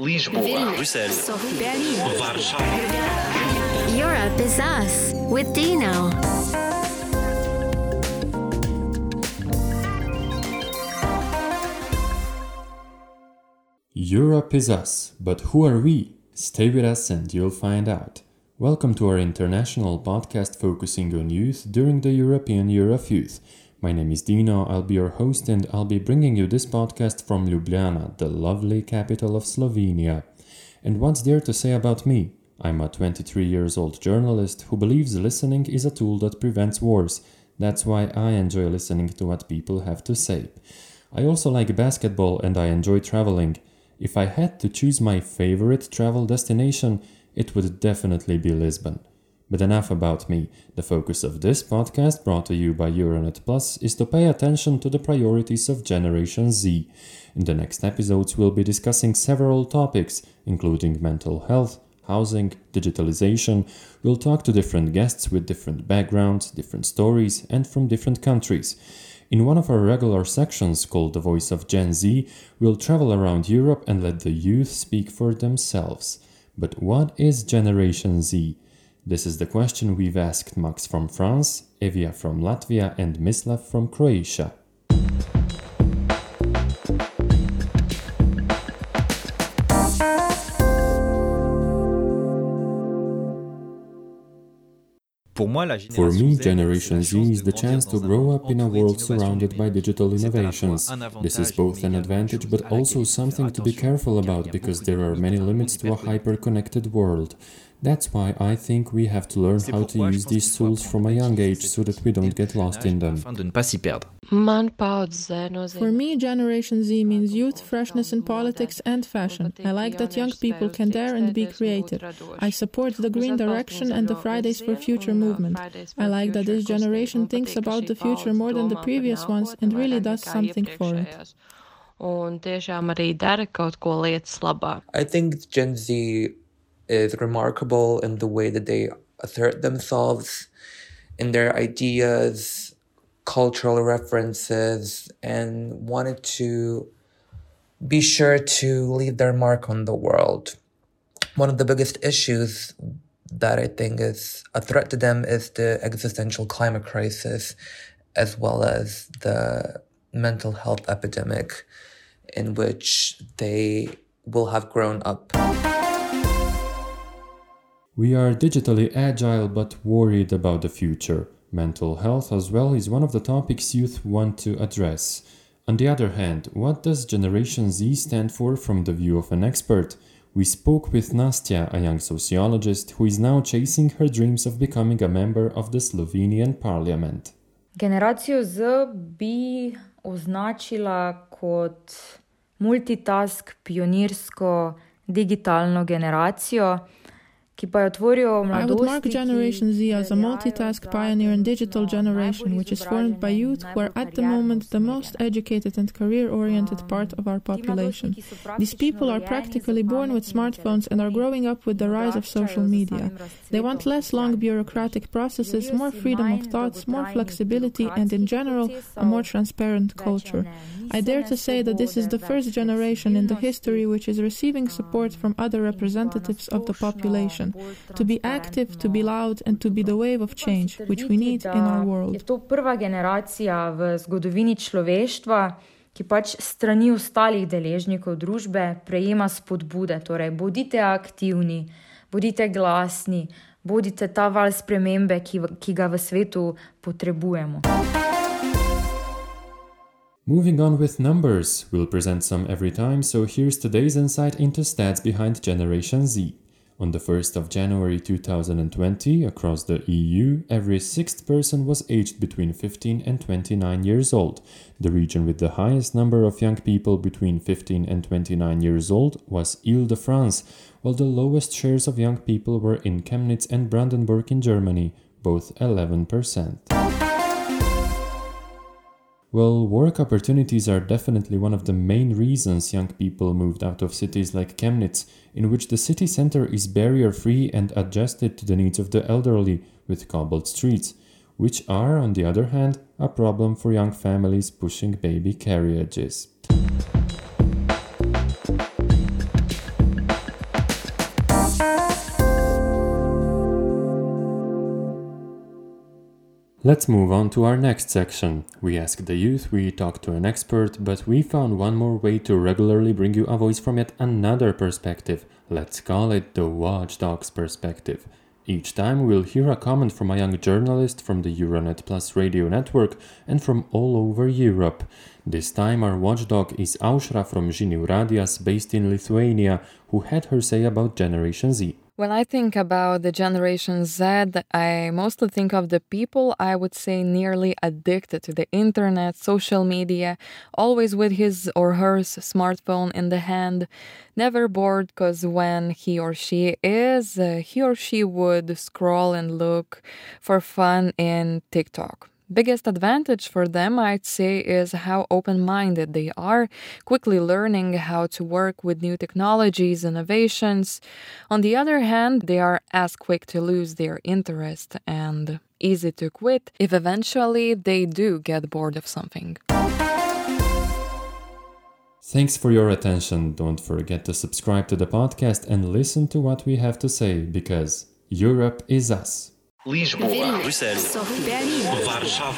Lisboa, Bruxelles, Berlin. Warschau. Europe is us with Dino. Europe is us, but who are we? Stay with us and you'll find out. Welcome to our international podcast focusing on youth during the European Year of Youth. My name is Dino, I'll be your host, and I'll be bringing you this podcast from Ljubljana, the lovely capital of Slovenia. And what's there to say about me? I'm a 23 years old journalist who believes listening is a tool that prevents wars. That's why I enjoy listening to what people have to say. I also like basketball and I enjoy traveling. If I had to choose my favorite travel destination, it would definitely be Lisbon. But enough about me. The focus of this podcast, brought to you by Euranet Plus, is to pay attention to the priorities of Generation Z. In the next episodes, we'll be discussing several topics, including mental health, housing, digitalization. We'll talk to different guests with different backgrounds, different stories, and from different countries. In one of our regular sections called The Voice of Gen Z, we'll travel around Europe and let the youth speak for themselves. But what is Generation Z? This is the question we've asked Max from France, Evia from Latvia, and Mislav from Croatia. For me, Generation Z is the chance to grow up in a world surrounded by digital innovations. This is both an advantage but also something to be careful about because there are many limits to a hyper connected world. That's why I think we have to learn how to use these tools from a young age so that we don't get lost in them. For me, Generation Z means youth, freshness in politics and fashion. I like that young people can dare and be creative. I support the Green Direction and the Fridays for Future movement. I like that this generation thinks about the future more than the previous ones and really does something for it. I think Gen Z is remarkable in the way that they assert themselves in their ideas, cultural references, and wanted to be sure to leave their mark on the world. One of the biggest issues that I think is a threat to them is the existential climate crisis, as well as the mental health epidemic in which they will have grown up. We are digitally agile but worried about the future. Mental health as well is one of the topics youth want to address. On the other hand, what does Generation Z stand for from the view of an expert? We spoke with Nastya, a young sociologist who is now chasing her dreams of becoming a member of the Slovenian parliament. Generacijo Z bi označila kot multitask, pionirsko, digitalno generacijo. I would mark Generation Z as a multitask pioneer and digital generation, which is formed by youth who are at the moment the most educated and career oriented part of our population. These people are practically born with smartphones and are growing up with the rise of social media. They want less long bureaucratic processes, more freedom of thoughts, more flexibility, and in general, a more transparent culture. I dare to say that this is the first generation in the history which is receiving support from other representatives of the population to be active, to be loud, and to be the wave of change which we need in our world. Je to prva generacija v zgodovini človeštva, ki pač strani ostalih deležnikov družbe prejema spodbude. Torej, bodite aktivni, bodite glasni, bodite ta val spremembe, ki, ki ga v svetu potrebujemo. Moving on with numbers, we'll present some every time, so here's today's insight into stats behind Generation Z. On the 1st of January 2020, across the EU, every sixth person was aged between 15 and 29 years old. The region with the highest number of young people between 15 and 29 years old was Ile-de-France, while the lowest shares of young people were in Chemnitz and Brandenburg in Germany, both 11%. Well, work opportunities are definitely one of the main reasons young people moved out of cities like Chemnitz, in which the city center is barrier free and adjusted to the needs of the elderly with cobbled streets, which are, on the other hand, a problem for young families pushing baby carriages. Let's move on to our next section. We ask the youth, we talk to an expert, but we found one more way to regularly bring you a voice from yet another perspective. Let's call it the watchdog's perspective. Each time we'll hear a comment from a young journalist from the Euranet Plus radio network and from all over Europe. This time our watchdog is Aušra from Žinių radijas based in Lithuania, who had her say about Generation Z. When I think about the Generation Z, I mostly think of the people I would say nearly addicted to the internet, social media, always with his or her smartphone in the hand, never bored because when he or she is, uh, he or she would scroll and look for fun in TikTok. Biggest advantage for them, I'd say, is how open minded they are, quickly learning how to work with new technologies, innovations. On the other hand, they are as quick to lose their interest and easy to quit if eventually they do get bored of something. Thanks for your attention. Don't forget to subscribe to the podcast and listen to what we have to say because Europe is us. Lisboa, Bruxelas, Warszawa,